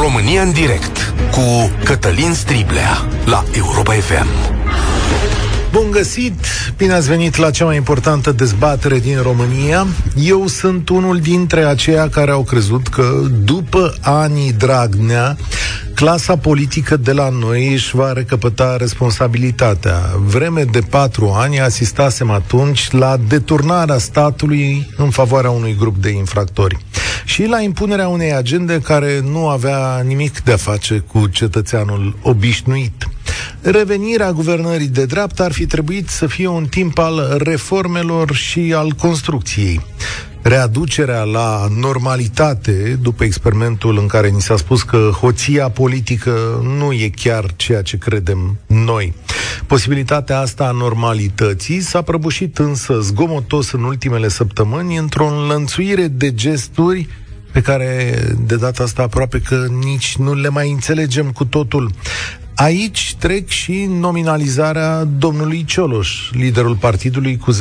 România în direct cu Cătălin Striblea la Europa FM. Bun găsit! Bine ați venit la cea mai importantă dezbatere din România. Eu sunt unul dintre aceia care au crezut că după anii Dragnea, clasa politică de la noi își va recăpăta responsabilitatea. Vreme de patru ani asistasem atunci la deturnarea statului în favoarea unui grup de infractori și la impunerea unei agende care nu avea nimic de a face cu cetățeanul obișnuit. Revenirea guvernării de dreapta ar fi trebuit să fie un timp al reformelor și al construcției readucerea la normalitate, după experimentul în care ni s-a spus că hoția politică nu e chiar ceea ce credem noi. Posibilitatea asta a normalității s-a prăbușit însă zgomotos în ultimele săptămâni într-o înlănțuire de gesturi pe care de data asta aproape că nici nu le mai înțelegem cu totul. Aici trec și nominalizarea domnului Cioloș, liderul partidului cu 10%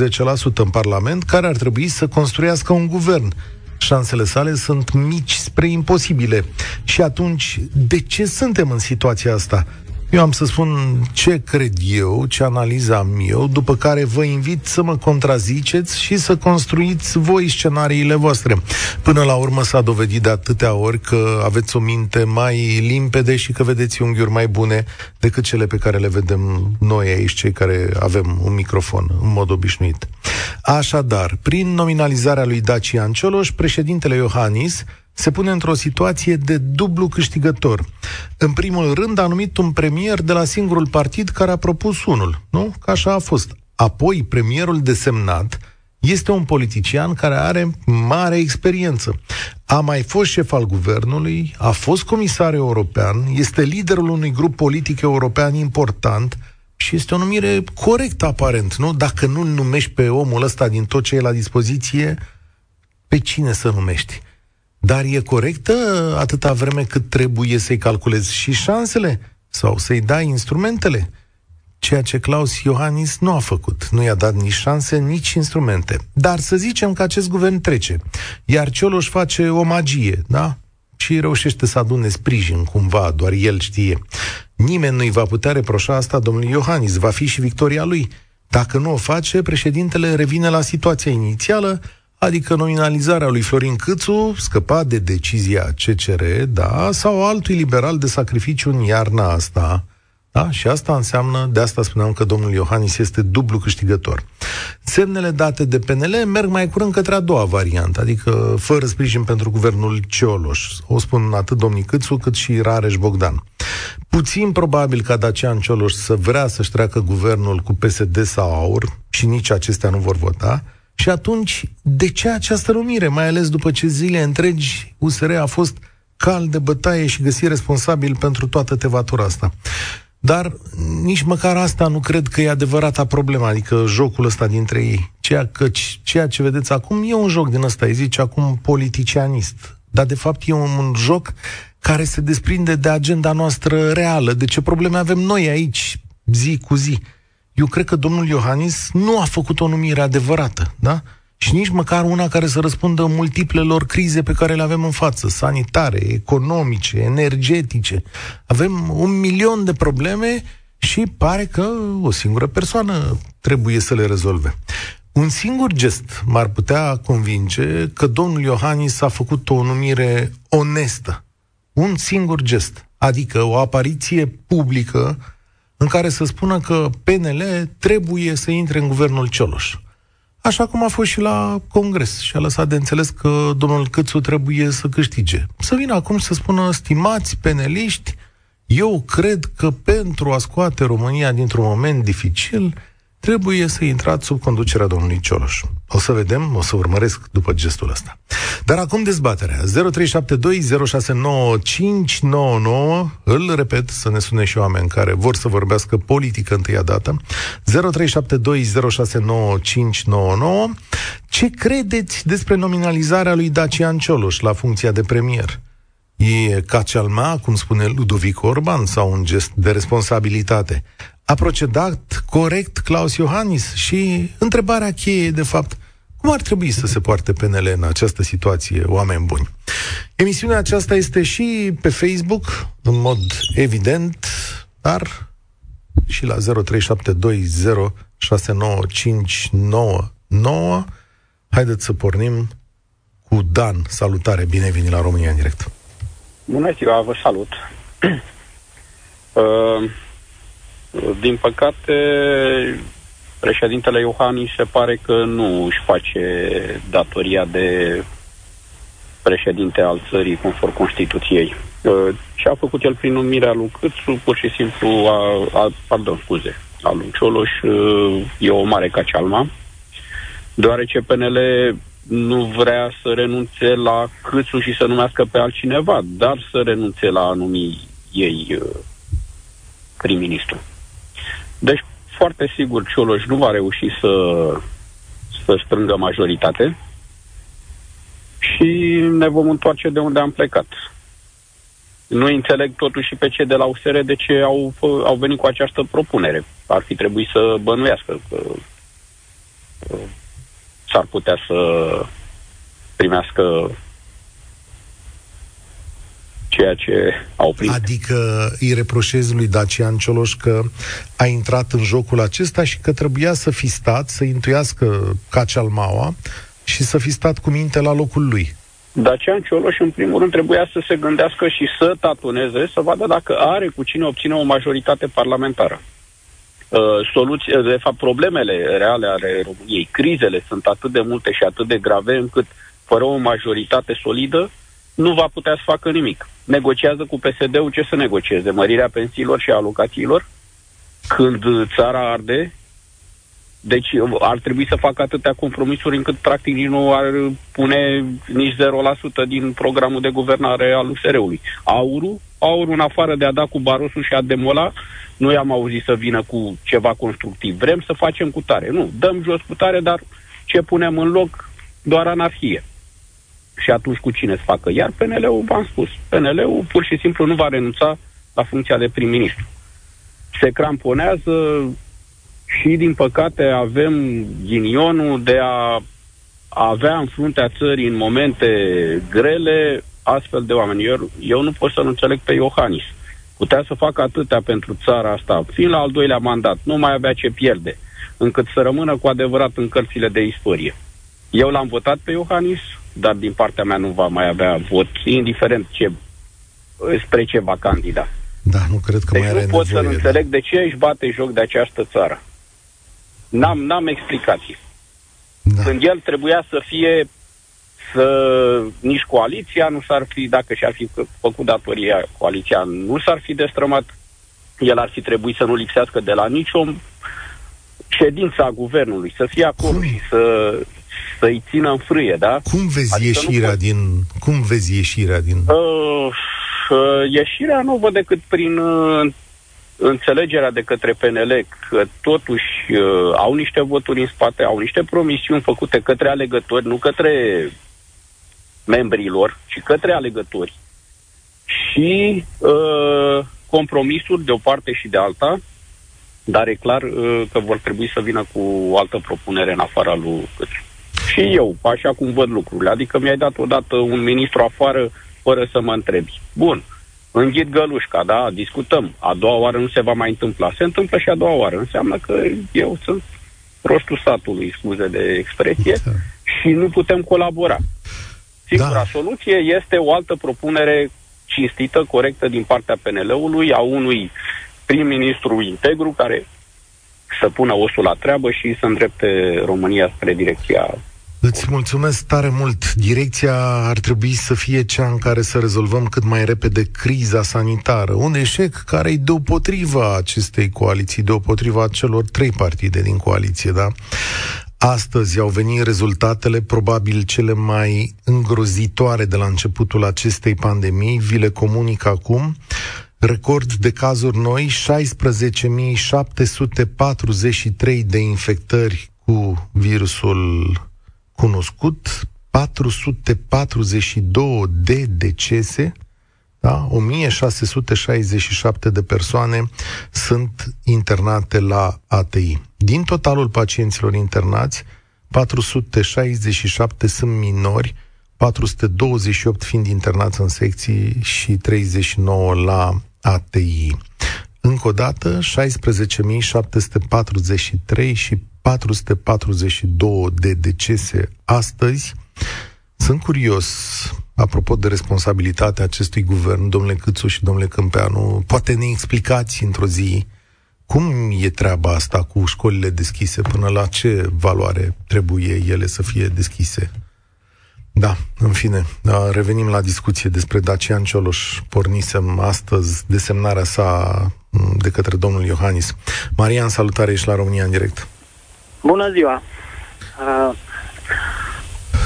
în Parlament, care ar trebui să construiască un guvern. Șansele sale sunt mici spre imposibile. Și atunci, de ce suntem în situația asta? Eu am să spun ce cred eu, ce analiza am eu, după care vă invit să mă contraziceți și să construiți voi scenariile voastre. Până la urmă s-a dovedit de atâtea ori că aveți o minte mai limpede și că vedeți unghiuri mai bune decât cele pe care le vedem noi aici, cei care avem un microfon în mod obișnuit. Așadar, prin nominalizarea lui Dacian Cioloș, președintele Iohannis se pune într-o situație de dublu câștigător. În primul rând a numit un premier de la singurul partid care a propus unul, nu? Că așa a fost. Apoi, premierul desemnat este un politician care are mare experiență. A mai fost șef al guvernului, a fost comisar european, este liderul unui grup politic european important și este o numire corectă aparent, nu? Dacă nu-l numești pe omul ăsta din tot ce e la dispoziție, pe cine să numești? Dar e corectă atâta vreme cât trebuie să-i calculezi și șansele sau să-i dai instrumentele? Ceea ce Claus Iohannis nu a făcut. Nu i-a dat nici șanse, nici instrumente. Dar să zicem că acest guvern trece, iar Cioloș face o magie, da? Și reușește să adune sprijin cumva, doar el știe. Nimeni nu-i va putea reproșa asta domnului Iohannis, va fi și victoria lui. Dacă nu o face, președintele revine la situația inițială, adică nominalizarea lui Florin Câțu, scăpa de decizia CCR, da, sau altui liberal de sacrificiu în iarna asta, da? Și asta înseamnă, de asta spuneam că domnul Iohannis este dublu câștigător. Semnele date de PNL merg mai curând către a doua variantă, adică fără sprijin pentru guvernul Cioloș. O spun atât domnul Câțu cât și Rareș Bogdan. Puțin probabil ca Dacian Cioloș să vrea să-și treacă guvernul cu PSD sau AUR și nici acestea nu vor vota, și atunci, de ce această numire? Mai ales după ce zile întregi USR a fost cal de bătaie și găsi responsabil pentru toată tevatura asta. Dar nici măcar asta nu cred că e adevărata problema, adică jocul ăsta dintre ei. Ceea, că, ceea ce vedeți acum e un joc din ăsta, îi zice acum politicianist. Dar de fapt e un, un joc care se desprinde de agenda noastră reală, de ce probleme avem noi aici, zi cu zi eu cred că domnul Iohannis nu a făcut o numire adevărată, da? Și nici măcar una care să răspundă multiplelor crize pe care le avem în față, sanitare, economice, energetice. Avem un milion de probleme și pare că o singură persoană trebuie să le rezolve. Un singur gest m-ar putea convinge că domnul Iohannis a făcut o numire onestă. Un singur gest, adică o apariție publică în care să spună că PNL trebuie să intre în guvernul Cioloș. Așa cum a fost și la Congres și a lăsat de înțeles că domnul Câțu trebuie să câștige. Să vină acum să spună, stimați peneliști, eu cred că pentru a scoate România dintr-un moment dificil, trebuie să intrați sub conducerea domnului Cioloș. O să vedem, o să urmăresc după gestul ăsta. Dar acum dezbaterea. 0372069599, îl repet, să ne sune și oameni care vor să vorbească politică întâia dată. 0372069599. Ce credeți despre nominalizarea lui Dacian Cioloș la funcția de premier? E cacealma, cum spune Ludovic Orban, sau un gest de responsabilitate? A procedat corect Claus Iohannis și întrebarea cheie, de fapt, cum ar trebui să se poarte PNL în această situație, oameni buni? Emisiunea aceasta este și pe Facebook, în mod evident, dar și la 0372069599. Haideți să pornim cu Dan. Salutare, bine venit la România în direct. Bună ziua, vă salut. uh, din păcate, președintele Iohannis se pare că nu își face datoria de președinte al țării conform Constituției. Uh, ce a făcut el prin numirea lui Câțu, pur și simplu, a, a, pardon, scuze, al lui Cioloș, uh, e o mare cacealma, deoarece PNL nu vrea să renunțe la Câțu și să numească pe altcineva, dar să renunțe la a numi ei uh, prim-ministru. Deci, foarte sigur, Cioloș nu va reuși să, să strângă majoritate și ne vom întoarce de unde am plecat. Nu înțeleg totuși și pe cei de la USR de ce au, au venit cu această propunere. Ar fi trebuit să bănuiască că s-ar putea să primească ceea ce au primit. Adică îi reproșezi lui Dacian Cioloș că a intrat în jocul acesta și că trebuia să fi stat, să intuiască Cacealmaua și să fi stat cu minte la locul lui. Dacian Cioloș, în primul rând, trebuia să se gândească și să tatuneze, să vadă dacă are cu cine obține o majoritate parlamentară. Uh, soluții, de fapt, problemele reale ale României, crizele sunt atât de multe și atât de grave încât, fără o majoritate solidă, nu va putea să facă nimic. Negociază cu PSD-ul ce să negocieze? Mărirea pensiilor și alocațiilor? Când țara arde, deci ar trebui să facă atâtea compromisuri încât practic nu ar pune nici 0% din programul de guvernare al USR-ului. Aurul, aurul în afară de a da cu barosul și a demola, nu i-am auzit să vină cu ceva constructiv. Vrem să facem cu tare. Nu, dăm jos cu tare, dar ce punem în loc? Doar anarhie. Și atunci cu cine să facă? Iar PNL-ul, v-am spus, PNL-ul pur și simplu nu va renunța la funcția de prim-ministru. Se cramponează, și, din păcate, avem ghinionul de a avea în fruntea țării în momente grele astfel de oameni. Eu, eu nu pot să-l înțeleg pe Iohannis. Putea să facă atâtea pentru țara asta, fiind la al doilea mandat, nu mai avea ce pierde, încât să rămână cu adevărat în cărțile de istorie. Eu l-am votat pe Iohannis, dar din partea mea nu va mai avea vot, indiferent ce, spre ce va candida. Da, nu cred că deci mai are nu pot să înțeleg de ce își bate joc de această țară. N-am, n-am explicații. Da. Când el trebuia să fie să nici coaliția nu s-ar fi, dacă și-ar fi făcut datoria coaliția, nu s-ar fi destrămat. El ar fi trebuit să nu lipsească de la nicio ședință a guvernului, să fie acolo cum? și să, să-i țină în frâie, da? Cum vezi adică ieșirea din... Cum vezi ieșirea din... Uh, uh, ieșirea nu văd decât prin uh, înțelegerea de către PNL că totuși uh, au niște voturi în spate, au niște promisiuni făcute către alegători, nu către membrii lor, ci către alegători. Și uh, compromisuri de o parte și de alta, dar e clar uh, că vor trebui să vină cu o altă propunere în afara lui Cățu. Și eu, așa cum văd lucrurile, adică mi-ai dat odată un ministru afară fără să mă întrebi. Bun, uh, înghit gălușca, da, discutăm. A doua oară nu se va mai întâmpla. Se întâmplă și a doua oară. Înseamnă că eu sunt prostul satului, scuze de expresie, da. și nu putem colabora. Singura da. soluție este o altă propunere cinstită, corectă din partea PNL-ului, a unui prim-ministru integru care să pună osul la treabă și să îndrepte România spre direcția Îți mulțumesc tare mult. Direcția ar trebui să fie cea în care să rezolvăm cât mai repede criza sanitară. Un eșec care e deopotriva acestei coaliții, deopotriva celor trei partide din coaliție, da? Astăzi au venit rezultatele probabil cele mai îngrozitoare de la începutul acestei pandemii. Vi le comunic acum. Record de cazuri noi, 16.743 de infectări cu virusul cunoscut 442 de decese, da? 1667 de persoane sunt internate la ATI. Din totalul pacienților internați, 467 sunt minori, 428 fiind internați în secții și 39 la ATI. Încă o dată, 16.743 și 442 de decese astăzi. Sunt curios, apropo de responsabilitatea acestui guvern, domnule Câțu și domnule Câmpeanu, poate ne explicați într-o zi cum e treaba asta cu școlile deschise, până la ce valoare trebuie ele să fie deschise? Da, în fine, da, revenim la discuție despre Dacian Cioloș. Pornisem astăzi desemnarea sa de către domnul Iohannis. Marian, salutare, ești la România în direct. Bună ziua! Uh,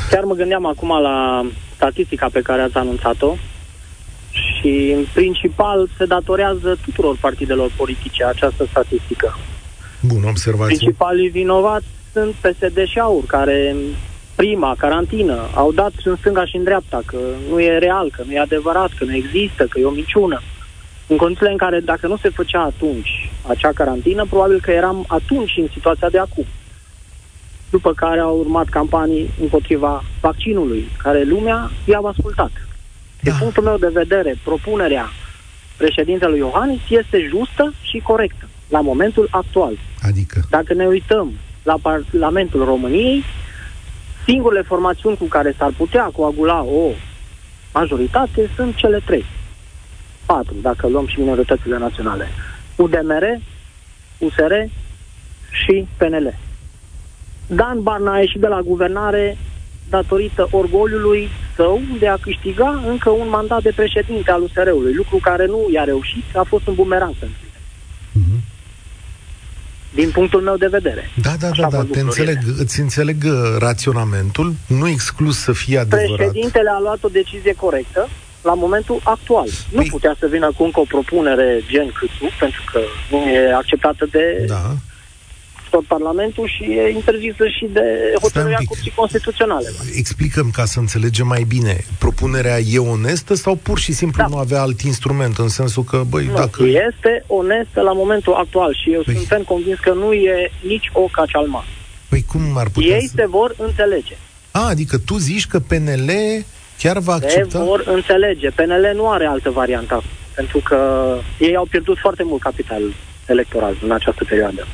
chiar mă gândeam acum la statistica pe care ați anunțat-o și în principal se datorează tuturor partidelor politice această statistică. Bun, observație. Principalii vinovați sunt PSD și AUR, care prima carantină au dat în stânga și în dreapta că nu e real, că nu e adevărat, că nu există, că e o minciună. În condițiile în care dacă nu se făcea atunci acea carantină, probabil că eram atunci în situația de acum. După care au urmat campanii împotriva vaccinului, care lumea i-a ascultat. Da. Din punctul meu de vedere, propunerea președintelui Iohannis este justă și corectă la momentul actual. Adică? Dacă ne uităm la Parlamentul României, singurele formațiuni cu care s-ar putea coagula o majoritate sunt cele trei. Patru, dacă luăm și minoritățile naționale. UDMR, USR și PNL. Dan Barna a ieșit de la guvernare datorită orgoliului său de a câștiga încă un mandat de președinte al USR-ului, lucru care nu i-a reușit, a fost un bumerang pentru uh-huh. Din punctul meu de vedere. Da, da, da, da, te înțeleg, îți înțeleg uh, raționamentul, nu exclus să fie adevărat. Președintele a luat o decizie corectă la momentul actual. Păi... Nu putea să vină cu încă o propunere gen câțu, pentru că nu e acceptată de da tot Parlamentul și e interzisă și de hotărârea Curții Constituționale. Explicăm ca să înțelegem mai bine. Propunerea e onestă sau pur și simplu da. nu avea alt instrument, în sensul că, băi, nu, dacă... este onestă la momentul actual și eu păi... sunt ferm convins că nu e nici o cacealma. Păi cum ar putea Ei să... se vor înțelege. A, adică tu zici că PNL chiar va accepta? Se vor înțelege. PNL nu are altă variantă, pentru că ei au pierdut foarte mult capital electoral în această perioadă.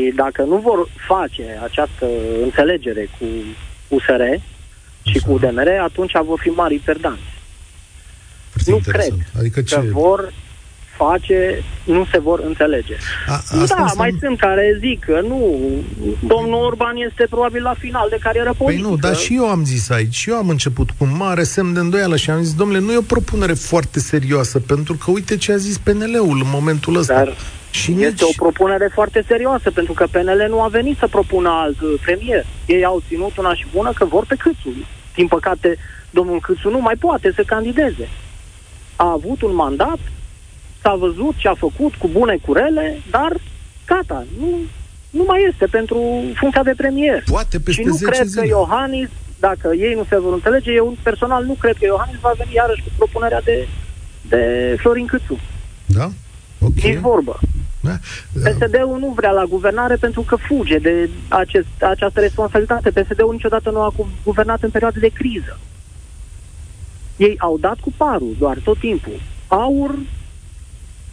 Și dacă nu vor face această înțelegere cu USR și cu UDMR, atunci vor fi mari perdanți. nu cred adică ce... că vor face, nu se vor înțelege. A, da, mai sunt care zic că nu, domnul Orban este probabil la final de carieră politică. Păi nu, dar și eu am zis aici, și eu am început cu mare semn de îndoială și am zis, domnule, nu e o propunere foarte serioasă, pentru că uite ce a zis PNL-ul în momentul ăsta. Dar și nici... Este o propunere foarte serioasă, pentru că PNL nu a venit să propună alt uh, premier. Ei au ținut una și bună că vor pe Câțu. Din păcate, domnul Câțu nu mai poate să candideze. A avut un mandat, s-a văzut ce a făcut cu bune curele, dar gata, nu, nu mai este pentru funcția de premier. Poate peste și nu 10 cred zile. că Iohannis, dacă ei nu se vor înțelege, eu personal nu cred că Iohannis va veni iarăși cu propunerea de, de Florin Câțu. Da? Okay. Nici vorbă. Da. PSD-ul nu vrea la guvernare pentru că fuge de acest, această responsabilitate. PSD-ul niciodată nu a guvernat în perioade de criză. Ei au dat cu parul doar tot timpul. Aur,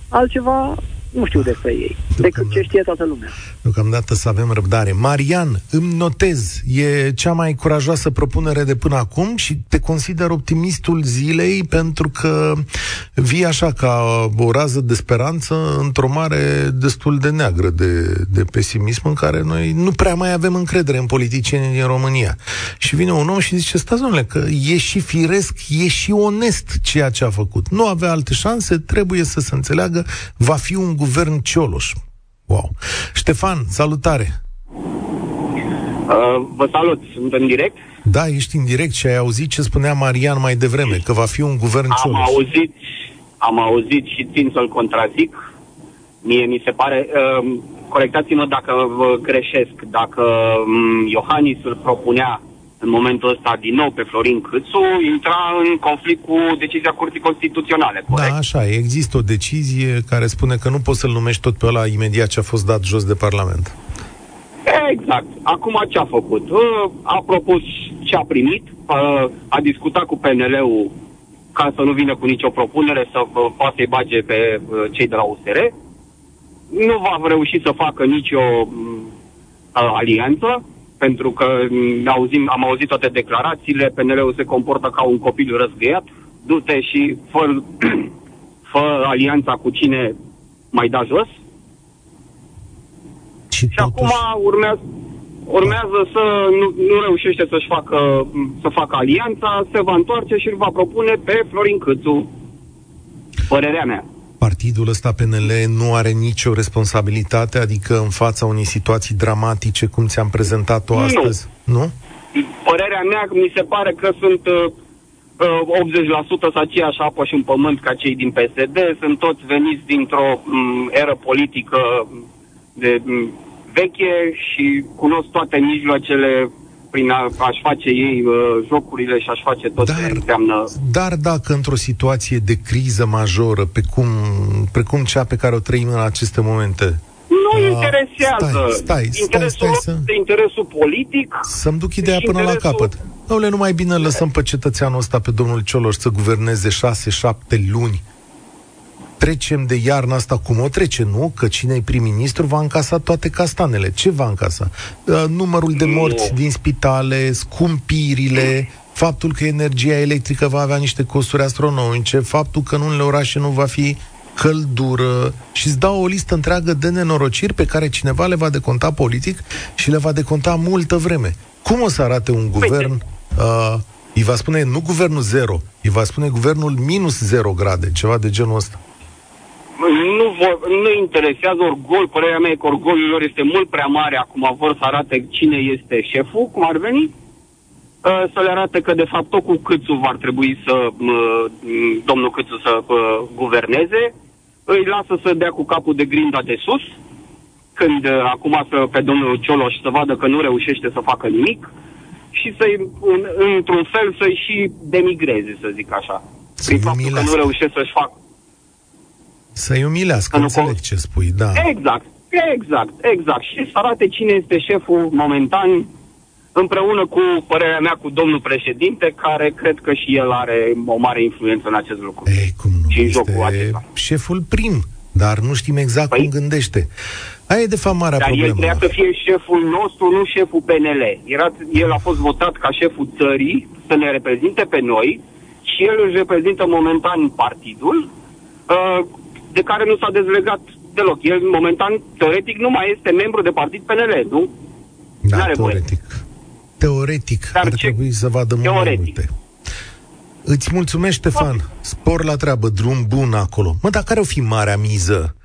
altceva nu știu despre ei, decât ce știe toată lumea. Deocamdată să avem răbdare. Marian, îmi notez, e cea mai curajoasă propunere de până acum și te consider optimistul zilei pentru că vii așa ca o rază de speranță într-o mare destul de neagră de, de pesimism în care noi nu prea mai avem încredere în politicienii din România. Și vine un om și zice, stați domnule, că e și firesc, e și onest ceea ce a făcut. Nu avea alte șanse, trebuie să se înțeleagă, va fi un guvern Cioloș. Wow. Ștefan, salutare! Uh, vă salut, sunt în direct? Da, ești în direct și ai auzit ce spunea Marian mai devreme, că va fi un guvern am Cioloș. Auzit, am auzit și țin să-l contrazic. Mie mi se pare, uh, corectați-mă dacă vă greșesc, dacă um, Iohannis îl propunea în momentul ăsta din nou pe Florin Câțu, intra în conflict cu decizia Curții Constituționale, corect? Da, așa e. Există o decizie care spune că nu poți să-l numești tot pe ăla imediat ce a fost dat jos de Parlament. Exact. Acum ce a făcut? Uh, a propus ce a primit, uh, a discutat cu PNL-ul ca să nu vină cu nicio propunere să uh, poată să-i bage pe cei de la USR. Nu va reuși să facă nicio alianță, pentru că auzim, am auzit toate declarațiile, PNL-ul se comportă ca un copil răzgăiat, du-te și fă, fă alianța cu cine mai da jos. Și, și totuși... acum urmează, urmează să nu, nu reușește să-și facă, să facă alianța, se va întoarce și îl va propune pe Florin Câțu. Părerea mea. Partidul ăsta PNL nu are nicio responsabilitate, adică în fața unei situații dramatice, cum ți-am prezentat-o nu. astăzi, nu? Părerea mea, mi se pare că sunt uh, 80% sunt aceeași apă și un pământ ca cei din PSD, sunt toți veniți dintr-o um, eră politică de um, veche și cunosc toate mijloacele prin a, aș face ei uh, jocurile și aș face tot dar, ce înseamnă... Dar dacă într-o situație de criză majoră, pe cum, precum cea pe care o trăim în aceste momente, nu uh, interesează. Stai, stai, interesul stai, stai, de interesul politic. Să-mi duc ideea până interesul... la capăt. Domnule, nu mai bine lăsăm pe cetățeanul ăsta, pe domnul Cioloș, să guverneze șase, șapte luni trecem de iarna asta cum o trece, nu? Că cine e prim-ministru va încasa toate castanele. Ce va încasa? Uh, numărul de morți din spitale, scumpirile, faptul că energia electrică va avea niște costuri astronomice, faptul că în unele orașe nu va fi căldură și îți dau o listă întreagă de nenorociri pe care cineva le va deconta politic și le va deconta multă vreme. Cum o să arate un guvern uh, îi va spune nu guvernul zero, îi va spune guvernul minus zero grade, ceva de genul ăsta nu, vor, nu interesează orgol, părerea mea e că orgolul lor este mult prea mare, acum vor să arate cine este șeful, cum ar veni, uh, să le arate că de fapt tot cu Câțu va trebui să, uh, domnul Câțu să uh, guverneze, îi lasă să dea cu capul de grinda de sus, când acum să, pe domnul Cioloș să vadă că nu reușește să facă nimic și să-i, într-un fel, să-i și demigreze, să zic așa. Prin faptul că nu reușește să-și facă să-i umilească, înțeleg ce spui, da. Exact, exact, exact. Și să arate cine este șeful momentan împreună cu părerea mea cu domnul președinte, care cred că și el are o mare influență în acest lucru. Ei, cum nu? Și în jocul acesta. șeful prim, dar nu știm exact păi? cum gândește. Aia e de fapt marea dar problemă. el trebuia să fie șeful nostru, nu șeful PNL. Era, el a fost votat ca șeful țării să ne reprezinte pe noi și el își reprezintă momentan partidul. Uh, de care nu s-a dezlegat deloc. El, momentan, teoretic, nu mai este membru de partid PNL, nu? Da, N-are teoretic. Voie. Teoretic, Dar ar ce? trebui să vadă mult mai multe. Îți mulțumesc, Ștefan. Spor la treabă, drum bun acolo. Mă, dar care o fi marea miză?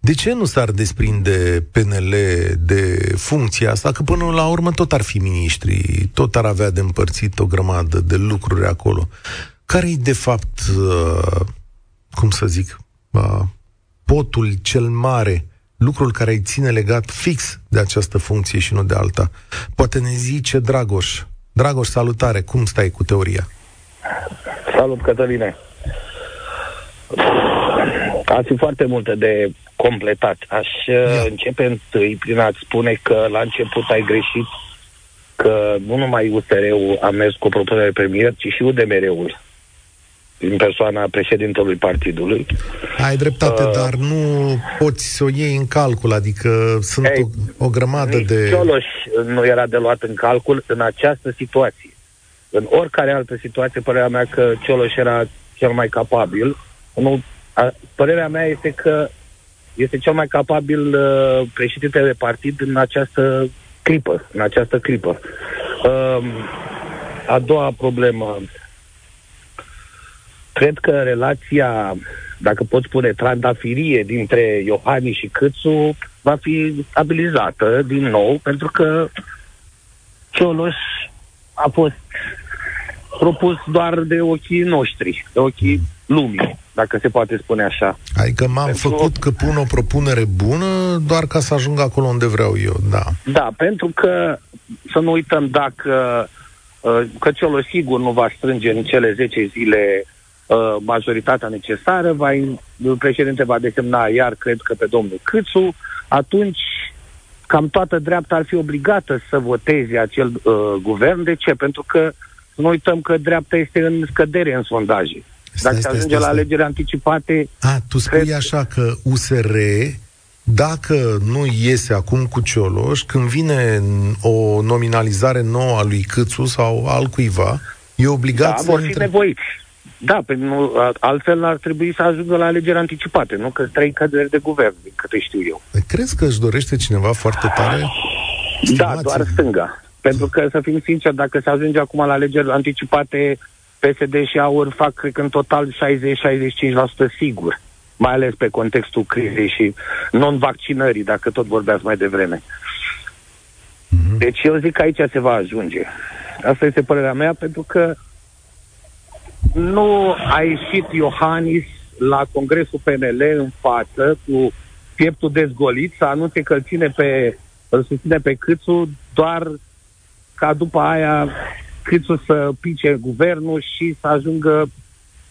De ce nu s-ar desprinde PNL de funcția asta? Că până la urmă tot ar fi miniștri, tot ar avea de împărțit o grămadă de lucruri acolo. Care-i de fapt, uh, cum să zic, potul cel mare, lucrul care îi ține legat fix de această funcție și nu de alta. Poate ne zice Dragoș. Dragoș, salutare, cum stai cu teoria? Salut, Cătăline. Ați fi foarte multe de completat. Aș Ia. Uh, începe întâi prin a-ți spune că la început ai greșit că nu numai USR-ul a mers cu o propunere premier, ci și UDMR-ul în persoana președintelui partidului. Ai dreptate, uh, dar nu poți să o iei în calcul, adică sunt ei, o, o grămadă de... Cioloș nu era de luat în calcul în această situație. În oricare altă situație, părerea mea că Cioloș era cel mai capabil. Nu, a, părerea mea este că este cel mai capabil uh, președinte de partid în această clipă, în această clipă. Uh, a doua problemă, Cred că relația, dacă pot spune, trandafirie dintre Iohani și Câțu va fi stabilizată din nou, pentru că Cioloș a fost propus doar de ochii noștri, de ochii lumii, dacă se poate spune așa. Adică m-am pentru... făcut că pun o propunere bună doar ca să ajung acolo unde vreau eu, da. Da, pentru că să nu uităm dacă uh, că Cioloș sigur nu va strânge în cele 10 zile Uh, majoritatea necesară, va, președinte va desemna iar, cred că pe domnul Câțu, atunci cam toată dreapta ar fi obligată să voteze acel uh, guvern. De ce? Pentru că nu uităm că dreapta este în scădere în sondaje. Stai, Dacă se stai, ajunge stai, la stai. alegeri anticipate, A, tu spui Cred- așa că USR, dacă nu iese acum cu Cioloș, când vine o nominalizare nouă a lui Câțu sau al cuiva, e obligat da, să vor fi intre... nevoiți. Da, pentru nu, a- altfel ar trebui să ajungă la alegeri anticipate, nu că trei cadre de guvern, din câte știu eu. Crezi că își dorește cineva foarte tare? Da, Stimați-vă. doar stânga. Pentru că, să fim sinceri, dacă se ajunge acum la alegeri anticipate, PSD și AUR fac, cred că, în total 60-65% sigur. Mai ales pe contextul crizei și non-vaccinării, dacă tot vorbeați mai devreme. Mhm. Deci eu zic că aici se va ajunge. Asta este părerea mea, pentru că nu a ieșit Iohannis la Congresul PNL în față cu pieptul dezgolit să anunțe că îl ține pe, îl susține pe Câțu doar ca după aia Câțu să pice guvernul și să ajungă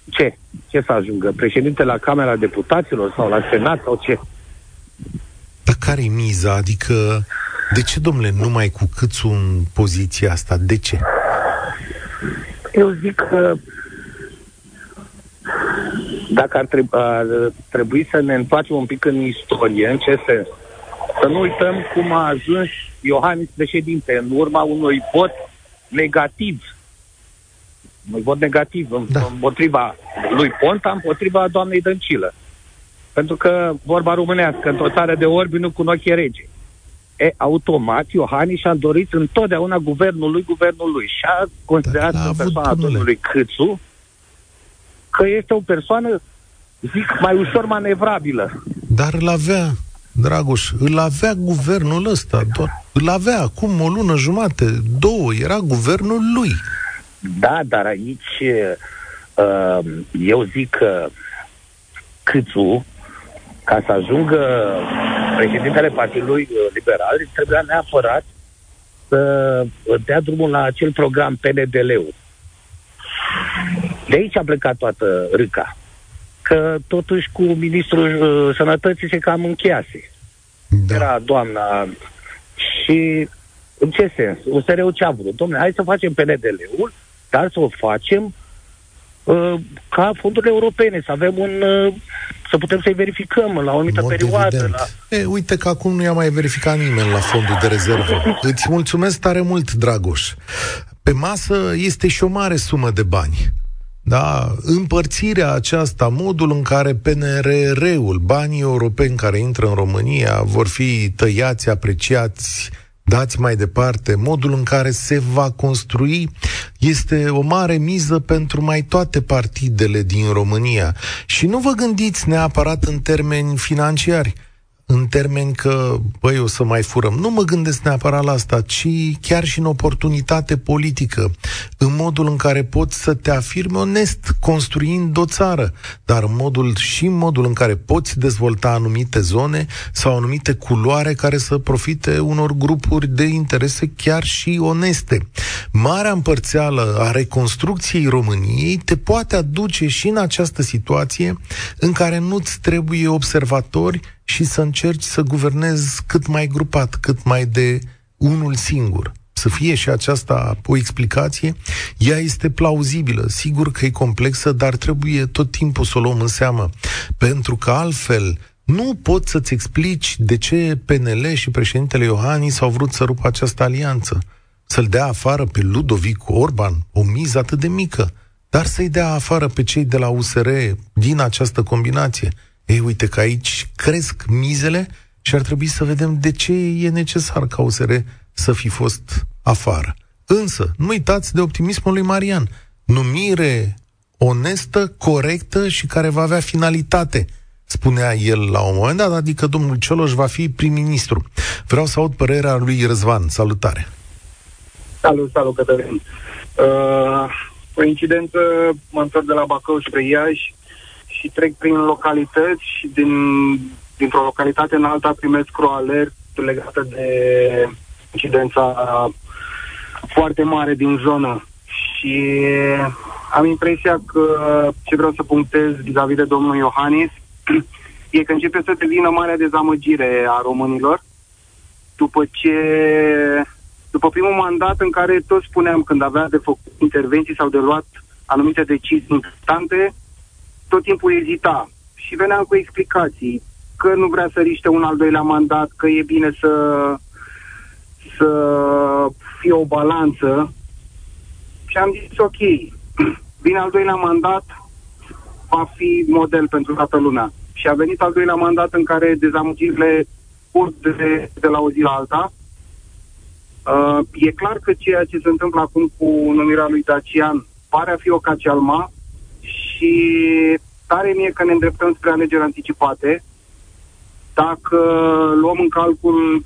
ce? Ce să ajungă? Președinte la Camera Deputaților sau la Senat sau ce? Dar care-i miza? Adică, de ce, domnule, numai cu Câțu în poziția asta? De ce? Eu zic că dacă ar, treb- ar trebui să ne întoarcem un pic în istorie, în ce sens? Să nu uităm cum a ajuns Iohannis președinte în urma unui vot negativ. Un vot negativ în- Da. împotriva lui Ponta, împotriva doamnei Dăncilă. Pentru că vorba românească, într-o țară de orbi nu cunoaște rege. E, automat, Iohannis și-a dorit întotdeauna guvernul lui, guvernul lui. Și a considerat Dar l-a în avut, persoana domnule. domnului Câțu că este o persoană, zic, mai ușor manevrabilă. Dar îl avea, Dragoș, îl avea guvernul ăsta, doar, îl avea acum o lună jumate, două, era guvernul lui. Da, dar aici uh, eu zic că Câțu, ca să ajungă președintele Partidului uh, Liberal, trebuia neapărat să dea drumul la acel program PNDL-ul. De aici a plecat toată râca. Că totuși cu ministrul uh, sănătății se cam încheiase. Da. Era doamna și în ce sens? USR-ul ce a vrut? Domnule, hai să facem PNDL-ul, dar să o facem uh, ca fondurile europene, să avem un... Uh, să putem să-i verificăm la o anumită În mod perioadă. evident. La... E, uite că acum nu i-a mai verificat nimeni la fondul de rezervă. Îți mulțumesc tare mult, Dragoș. Pe masă este și o mare sumă de bani. Da, împărțirea aceasta, modul în care PNRR-ul, banii europeni care intră în România, vor fi tăiați, apreciați, dați mai departe, modul în care se va construi, este o mare miză pentru mai toate partidele din România. Și nu vă gândiți neapărat în termeni financiari în termeni că, băi, o să mai furăm. Nu mă gândesc neapărat la asta, ci chiar și în oportunitate politică, în modul în care poți să te afirmi onest, construind o țară, dar în modul și în modul în care poți dezvolta anumite zone sau anumite culoare care să profite unor grupuri de interese chiar și oneste. Marea împărțeală a reconstrucției României te poate aduce și în această situație în care nu-ți trebuie observatori și să încerci să guvernezi cât mai grupat, cât mai de unul singur. Să fie și aceasta o explicație, ea este plauzibilă, sigur că e complexă, dar trebuie tot timpul să o luăm în seamă, pentru că altfel nu poți să-ți explici de ce PNL și președintele Iohannis au vrut să rupă această alianță, să-l dea afară pe Ludovic Orban, o miză atât de mică, dar să-i dea afară pe cei de la USR din această combinație. Ei, uite că aici cresc mizele și ar trebui să vedem de ce e necesar ca USR să fi fost afară. Însă, nu uitați de optimismul lui Marian. Numire onestă, corectă și care va avea finalitate, spunea el la un moment dat, adică domnul Cioloș va fi prim-ministru. Vreau să aud părerea lui Răzvan. Salutare! Salut, salut, Cătălin. Uh, coincidență, mă întorc de la Bacău spre Iași și trec prin localități și din, dintr-o localitate în alta primesc o alert legată de incidența foarte mare din zonă. Și am impresia că ce vreau să punctez vis-a-vis de domnul Iohannis e că începe să devină marea dezamăgire a românilor după ce după primul mandat în care toți spuneam când avea de făcut intervenții sau de luat anumite decizii importante, tot timpul ezita și veneam cu explicații că nu vrea să riște un al doilea mandat, că e bine să să fie o balanță și am zis ok, vine al doilea mandat, va fi model pentru toată lumea. Și a venit al doilea mandat în care dezamăgirile curg de, de la o zi la alta. Uh, e clar că ceea ce se întâmplă acum cu numirea lui Dacian pare a fi o cacealma și tare mie că ne îndreptăm spre alegeri anticipate. Dacă luăm în calcul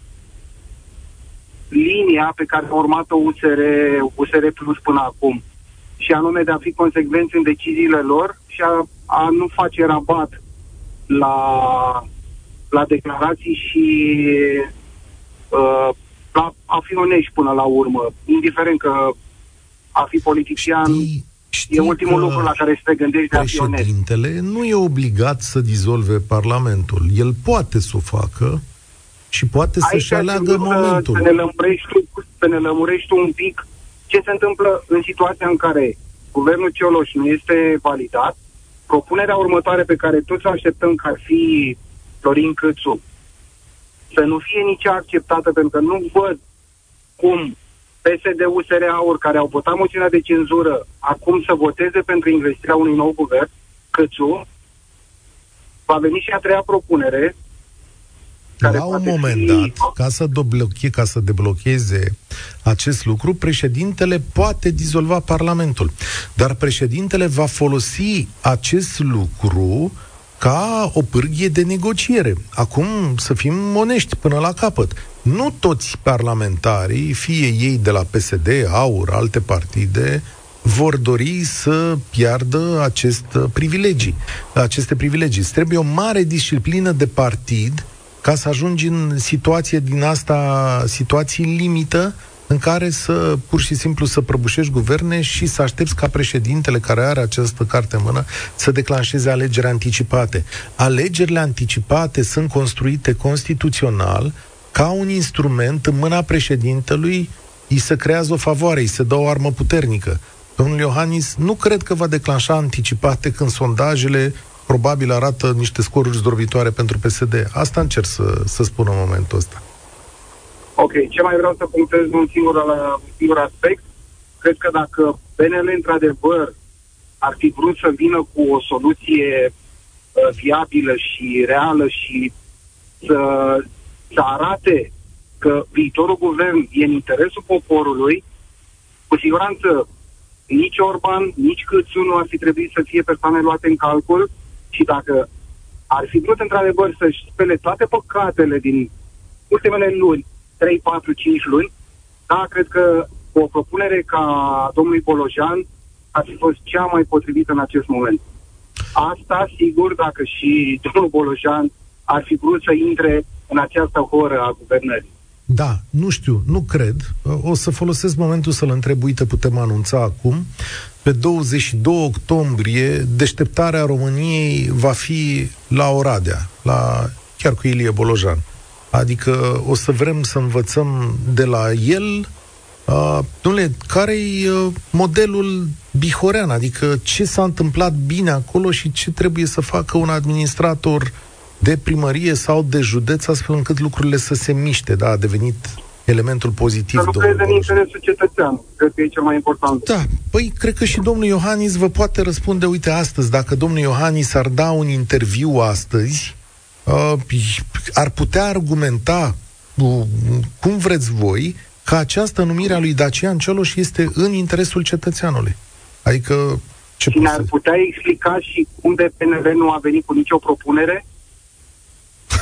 linia pe care a urmat-o USR, USR Plus până acum, și anume de a fi consecvenți în deciziile lor și a, a nu face rabat la, la declarații și uh, la a fi onești până la urmă, indiferent că a fi politician știi, știi e ultimul lucru la care să te gândești de a fi onest. Președintele nu e obligat să dizolve Parlamentul. El poate să o facă și poate Aici să-și aleagă momentul. Să ne, lămurești, să ne lămurești un pic ce se întâmplă în situația în care guvernul Cioloș nu este validat, propunerea următoare pe care toți o așteptăm ca fi Florin Câțu să nu fie nici acceptată, pentru că nu văd cum PSD, USR, AUR, care au votat moțiunea de cenzură, acum să voteze pentru investirea unui nou guvern, Câțu, va veni și a treia propunere, la un moment fi... dat, ca să, debloche, ca să deblocheze acest lucru, președintele poate dizolva Parlamentul. Dar președintele va folosi acest lucru ca o pârghie de negociere. Acum, să fim onești până la capăt. Nu toți parlamentarii, fie ei de la PSD, AUR, alte partide, vor dori să piardă acest privilegii, aceste privilegii. Trebuie o mare disciplină de partid ca să ajungi în situație din asta, situații limită, în care să pur și simplu să prăbușești guverne și să aștepți ca președintele care are această carte în mână să declanșeze alegeri anticipate. Alegerile anticipate sunt construite constituțional ca un instrument în mâna președintelui îi se creează o favoare, îi se dă o armă puternică. Domnul Iohannis nu cred că va declanșa anticipate când sondajele probabil arată niște scoruri zdrobitoare pentru PSD. Asta încerc să, să spun în momentul ăsta. Ok, ce mai vreau să punctez un singur, un singur aspect. Cred că dacă PNL într-adevăr ar fi vrut să vină cu o soluție uh, viabilă și reală și să, să arate că viitorul guvern e în interesul poporului, cu siguranță nici Orban, nici Câțu nu ar fi trebuit să fie persoane luate în calcul și dacă ar fi vrut într-adevăr să-și spele toate păcatele din ultimele luni, 3, 4, 5 luni, da, cred că o propunere ca domnului Bolojan ar fi fost cea mai potrivită în acest moment. Asta, sigur, dacă și domnul Bolojan ar fi vrut să intre în această horă a guvernării. Da, nu știu, nu cred. O să folosesc momentul să-l întreb, uite, putem anunța acum. Pe 22 octombrie, deșteptarea României va fi la Oradea, la, chiar cu Ilie Bolojan. Adică o să vrem să învățăm de la el Uh, domnule, care-i uh, modelul bihorean? Adică ce s-a întâmplat bine acolo și ce trebuie să facă un administrator de primărie sau de județ, astfel încât lucrurile să se miște, da, a devenit elementul pozitiv. Să lucreze în interesul cetățean, cred că e cel mai important. Da, păi cred că și domnul Iohannis vă poate răspunde, uite, astăzi, dacă domnul Iohannis ar da un interviu astăzi, uh, ar putea argumenta uh, cum vreți voi că această numire a lui Dacian Cioloș este în interesul cetățeanului. Adică ce Și ne-ar putea explica și cum de PNV nu a venit cu nicio propunere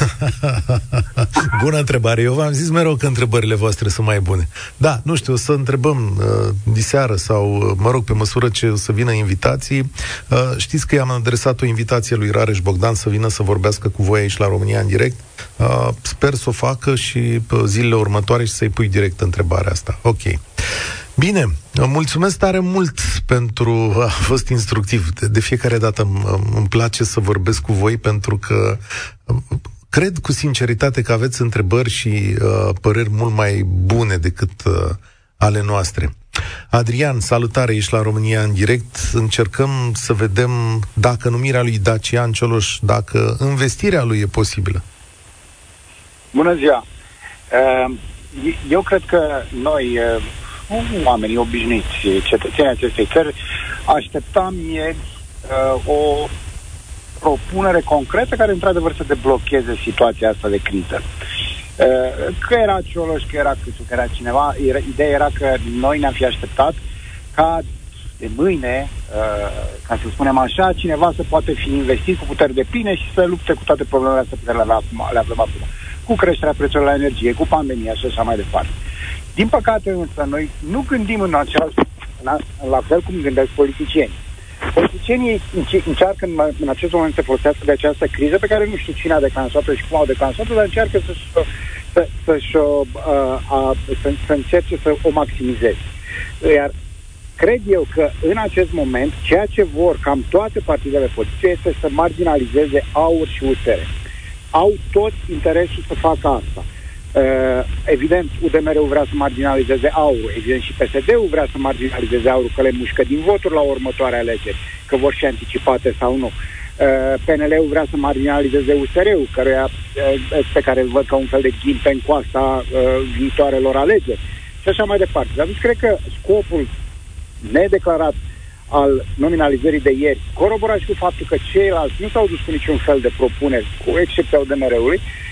Bună întrebare. Eu v-am zis mereu că întrebările voastre sunt mai bune. Da, nu știu, o să întrebăm uh, diseară sau, uh, mă rog, pe măsură ce o să vină invitații. Uh, știți că i-am adresat o invitație lui Rareș Bogdan să vină să vorbească cu voi aici la România în direct. Uh, sper să o facă și uh, zilele următoare și să-i pui direct întrebarea asta. Ok. Bine, mulțumesc tare mult pentru... A fost instructiv. De, de fiecare dată îmi, îmi place să vorbesc cu voi pentru că cred cu sinceritate că aveți întrebări și uh, păreri mult mai bune decât uh, ale noastre. Adrian, salutare, ești la România în direct. Încercăm să vedem dacă numirea lui Dacian Cioloș, dacă investirea lui e posibilă. Bună ziua! Uh, eu cred că noi, uh, oamenii obișnuiți, cetățenii acestei țări, așteptam ieri uh, o propunere concretă care într-adevăr să deblocheze situația asta de criză. Că era Cioloș, că era Câțu, că era cineva, ideea era că noi ne-am fi așteptat ca de mâine, ca să spunem așa, cineva să poate fi investit cu puteri de pline și să lupte cu toate problemele astea pe care le avem, le avem acum cu creșterea prețurilor la energie, cu pandemia și așa mai departe. Din păcate însă, noi nu gândim în același, la fel cum gândesc politicienii. Politicienii încearcă în, în acest moment să folosească de această criză pe care nu știu cine a declanșat-o și cum au declanșat-o, dar încearcă să, să, să, să, uh, să, să încerce să o maximizeze. Iar cred eu că în acest moment ceea ce vor cam toate partidele politice este să marginalizeze aur și USR au tot interesul să facă asta. Uh, evident, UDMR-ul vrea să marginalizeze aurul, evident și PSD-ul vrea să marginalizeze aurul, că le mușcă din voturi la următoarea alegeri, că vor fi anticipate sau nu. Uh, PNL-ul vrea să marginalizeze USR-ul, căruia, uh, pe care îl văd ca un fel de ghimpe în coasta uh, viitoarelor alegeri. Și așa mai departe. Dar cred că scopul nedeclarat al nominalizării de ieri, coroborat și cu faptul că ceilalți nu s-au dus cu niciun fel de propuneri, cu excepția UDMR-ului, eh,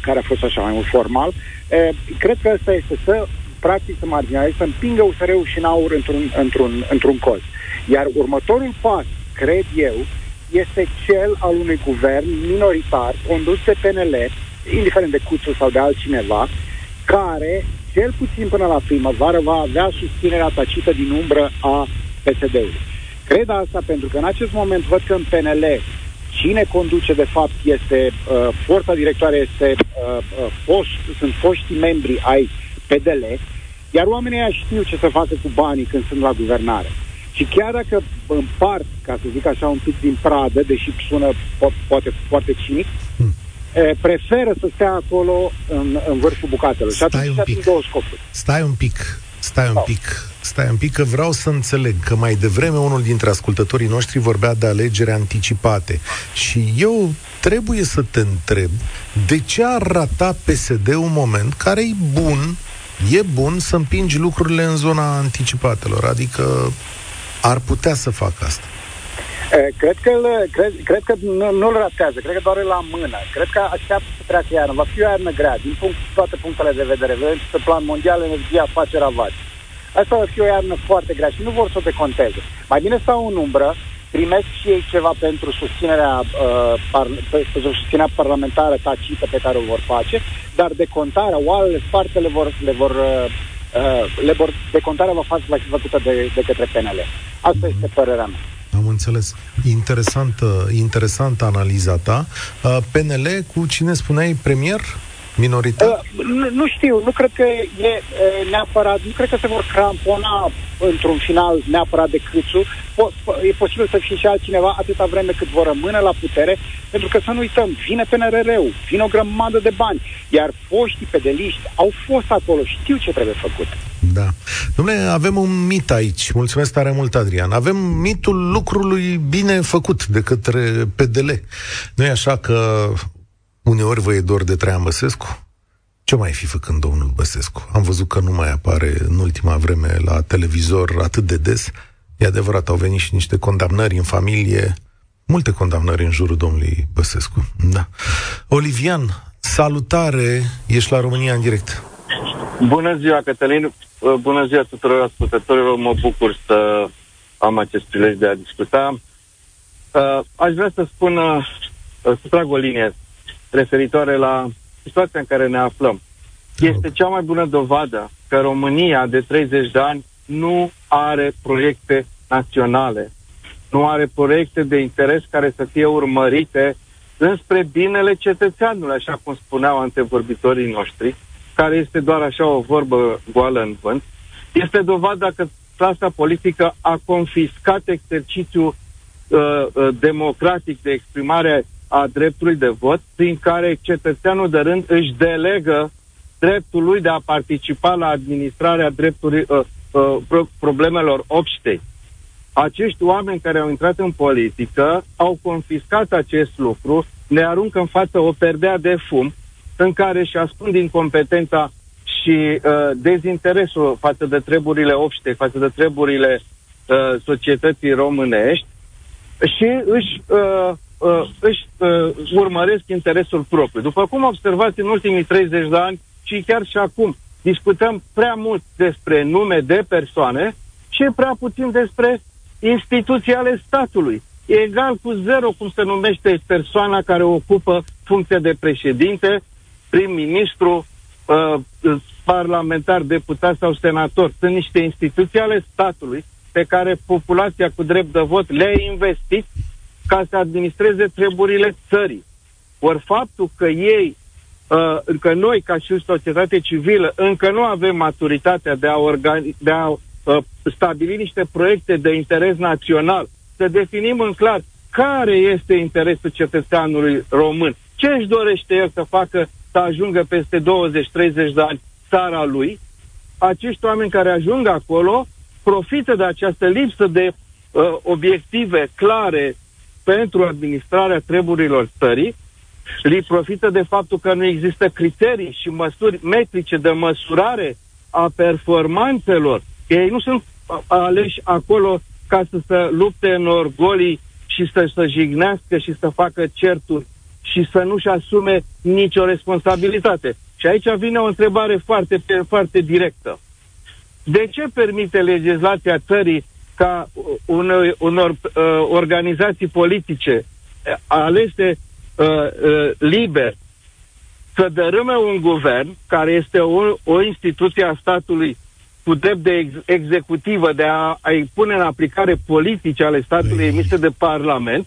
care a fost așa mai mult formal. Eh, cred că ăsta este să practic să marginalizeze, să împingă USR-ul și în aur într-un, într-un, într-un colț. Iar următorul pas, cred eu, este cel al unui guvern minoritar condus de PNL, indiferent de Cuțu sau de altcineva, care, cel puțin până la primăvară, va avea susținerea tacită din umbră a PSD-ului. Cred asta pentru că în acest moment văd că în PNL cine conduce de fapt este uh, forța directoare este uh, uh, fost, sunt foștii membri ai PDL, iar oamenii ăia știu ce să facă cu banii când sunt la guvernare. Și chiar dacă împart, ca să zic așa, un pic din pradă, deși sună po- poate foarte cinic, hmm. e, preferă să stea acolo în, în vârful bucatelor. Stai și atunci un pic. două scopuri. Stai un pic, stai un pic. Stai un pic că vreau să înțeleg că mai devreme unul dintre ascultătorii noștri vorbea de alegeri anticipate și eu trebuie să te întreb de ce ar rata PSD un moment care e bun, e bun să împingi lucrurile în zona anticipatelor, adică ar putea să facă asta. Cred că, cred, cred că nu, nu-l ratează, cred că doar la mână. Cred că așteaptă să treacă iarnă. Va fi o iarnă grea, din punct, toate punctele de vedere. Vedem pe plan mondial, energia face ravagi. Asta va fi o iarnă foarte grea și nu vor să o deconteze. Mai bine stau în umbră, primesc și ei ceva pentru susținerea, uh, par, pentru susținerea parlamentară tacită pe care o vor face, dar decontarea, oalele sparte le vor, le vor, uh, uh le vor decontarea va, fa- va fi făcută de, de către PNL. Asta mm-hmm. este părerea mea. Am înțeles. Interesantă, interesantă analiza ta. Uh, PNL cu cine spuneai premier? Minoritar? Uh, nu, nu știu, nu cred că e uh, neapărat, nu cred că se vor crampona într-un final neapărat de Câțu. Po- po- e posibil să fie și altcineva atâta vreme cât vor rămâne la putere, pentru că să nu uităm, vine PNRR-ul, vine o grămadă de bani, iar foștii pedeliști au fost acolo, știu ce trebuie făcut. Da. Domnule, avem un mit aici. Mulțumesc tare mult, Adrian. Avem mitul lucrului bine făcut de către PDL. Nu e așa că Uneori vă e dor de Traian Băsescu? Ce mai fi făcând domnul Băsescu? Am văzut că nu mai apare în ultima vreme la televizor atât de des. E adevărat, au venit și niște condamnări în familie, multe condamnări în jurul domnului Băsescu. Da. Olivian, salutare, ești la România în direct. Bună ziua, Cătălin, bună ziua tuturor ascultătorilor, mă bucur să am acest prilej de a discuta. Uh, aș vrea să spun, uh, să trag o linie referitoare la situația în care ne aflăm. Este cea mai bună dovadă că România de 30 de ani nu are proiecte naționale, nu are proiecte de interes care să fie urmărite înspre binele cetățeanului, așa cum spuneau antevorbitorii noștri, care este doar așa o vorbă goală în vânt, este dovada că clasa politică a confiscat exercițiul uh, uh, democratic de exprimare a dreptului de vot, prin care cetățeanul de rând își delegă dreptul lui de a participa la administrarea dreptului, uh, uh, pro- problemelor obștei. Acești oameni care au intrat în politică au confiscat acest lucru, ne aruncă în față o perdea de fum în care își ascund incompetența și uh, dezinteresul față de treburile obște, față de treburile uh, societății românești și își, uh, uh, își uh, urmăresc interesul propriu. După cum observați în ultimii 30 de ani și chiar și acum, discutăm prea mult despre nume de persoane și prea puțin despre instituții ale statului. E egal cu zero cum se numește persoana care ocupă funcția de președinte, prim-ministru, uh, parlamentar, deputat sau senator. Sunt niște instituții ale statului pe care populația cu drept de vot le-a investit ca să administreze treburile țării. Ori faptul că ei, uh, că noi, ca și societate civilă, încă nu avem maturitatea de a, organi- de a uh, stabili niște proiecte de interes național, să definim în clar care este interesul cetățeanului român, ce își dorește el să facă să ajungă peste 20-30 de ani țara lui, acești oameni care ajung acolo profită de această lipsă de uh, obiective clare pentru administrarea treburilor țării, li profită de faptul că nu există criterii și măsuri metrice de măsurare a performanțelor. Ei nu sunt aleși acolo ca să se lupte în orgolii și să se jignească și să facă certuri și să nu-și asume nicio responsabilitate. Și aici vine o întrebare foarte, foarte directă. De ce permite legislația țării ca unor, unor uh, organizații politice uh, alese uh, uh, liber să dărâme un guvern care este o, o instituție a statului cu drept de ex- executivă de a, a-i pune în aplicare politice ale statului Ei. emise de Parlament,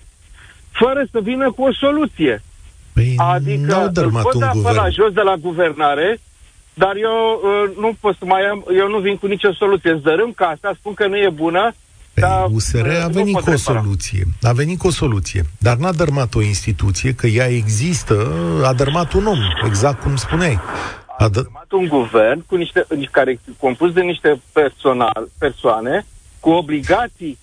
fără să vină cu o soluție. Păi adică pot da până la jos de la guvernare, dar eu uh, nu pot să mai am, eu nu vin cu nicio soluție. Îți dărâm asta, spun că nu e bună, Păi, dar, USR a venit cu o soluție. A venit cu o soluție. Dar n-a dărmat o instituție, că ea există, a dărmat un om, exact cum spuneai. A, a dărmat un guvern cu niște, care compus de niște personal, persoane cu obligații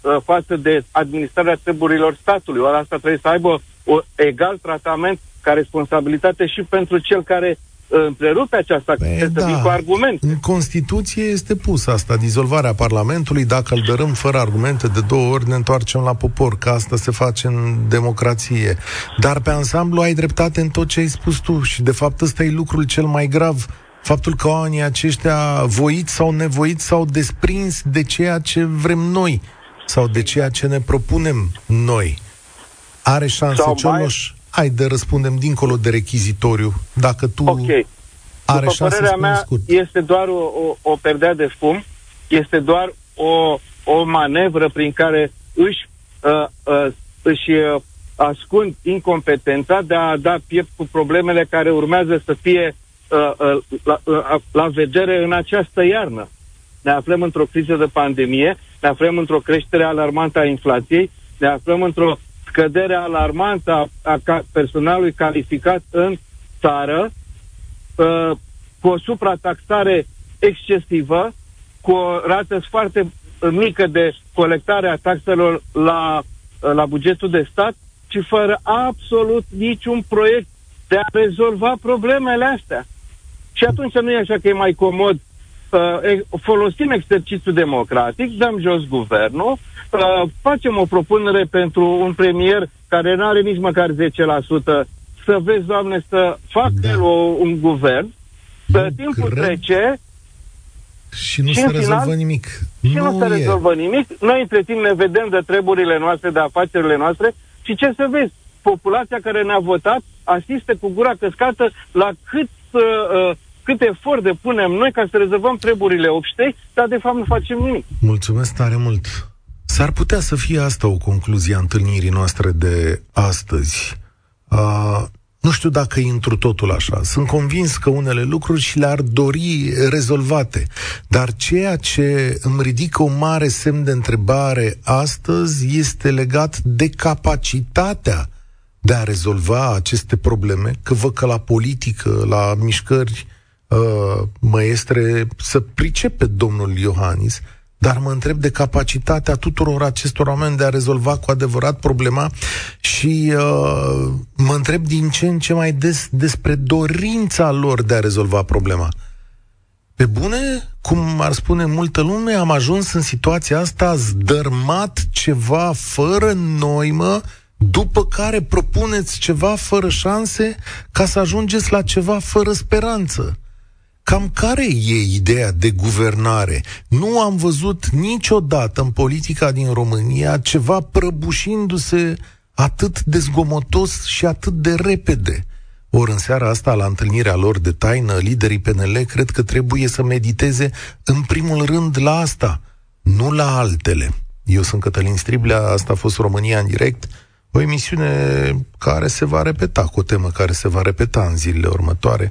uh, față de administrarea treburilor statului. Ori asta trebuie să aibă o egal tratament ca responsabilitate și pentru cel care întrerupe această activitate da. cu argumente. În Constituție este pus asta, dizolvarea Parlamentului, dacă îl dărâm fără argumente de două ori, ne întoarcem la popor, că asta se face în democrație. Dar pe ansamblu ai dreptate în tot ce ai spus tu și de fapt ăsta e lucrul cel mai grav. Faptul că oamenii aceștia, voiți sau nevoiți, s-au desprins de ceea ce vrem noi sau de ceea ce ne propunem noi. Are șanse Cioloș? Mai hai de răspundem dincolo de rechizitoriu, dacă tu okay. are După părerea mea, scurt. este doar o, o, o perdea de fum, este doar o, o manevră prin care își, uh, uh, își uh, ascund incompetența de a da piept cu problemele care urmează să fie uh, uh, la, uh, la vedere în această iarnă. Ne aflăm într-o criză de pandemie, ne aflăm într-o creștere alarmantă a inflației, ne aflăm într-o scădere alarmantă a, a personalului calificat în țară, uh, cu o suprataxare excesivă, cu o rată foarte mică de colectare a taxelor la, uh, la bugetul de stat, ci fără absolut niciun proiect de a rezolva problemele astea. Și atunci nu e așa că e mai comod uh, folosim exercițiul democratic, dăm jos guvernul, uh, facem o propunere pentru un premier care nu are nici măcar 10%, să vezi, Doamne, să facă da. o, un guvern, să timpul cred. trece și nu și se rezolvă final, nimic. Și nu, nu se e. rezolvă nimic. Noi între timp ne vedem de treburile noastre, de afacerile noastre și ce să vezi? Populația care ne-a votat asiste cu gura căscată la cât uh, uh cât efort depunem noi ca să rezolvăm treburile obștei, dar de fapt nu facem nimic. Mulțumesc tare mult! S-ar putea să fie asta o concluzie a întâlnirii noastre de astăzi. Uh, nu știu dacă intru totul așa. Sunt convins că unele lucruri și le-ar dori rezolvate. Dar ceea ce îmi ridică un mare semn de întrebare astăzi este legat de capacitatea de a rezolva aceste probleme, că văd că la politică, la mișcări uh, măestre, să pricepe domnul Iohannis, dar mă întreb de capacitatea tuturor acestor oameni de a rezolva cu adevărat problema și uh, mă întreb din ce în ce mai des despre dorința lor de a rezolva problema. Pe bune, cum ar spune multă lume, am ajuns în situația asta zdărmat ceva fără noimă, după care propuneți ceva fără șanse ca să ajungeți la ceva fără speranță. Cam care e ideea de guvernare? Nu am văzut niciodată în politica din România ceva prăbușindu-se atât de zgomotos și atât de repede. Ori în seara asta, la întâlnirea lor de taină, liderii PNL cred că trebuie să mediteze în primul rând la asta, nu la altele. Eu sunt Cătălin Striblea, asta a fost România în direct, o emisiune care se va repeta, cu o temă care se va repeta în zilele următoare.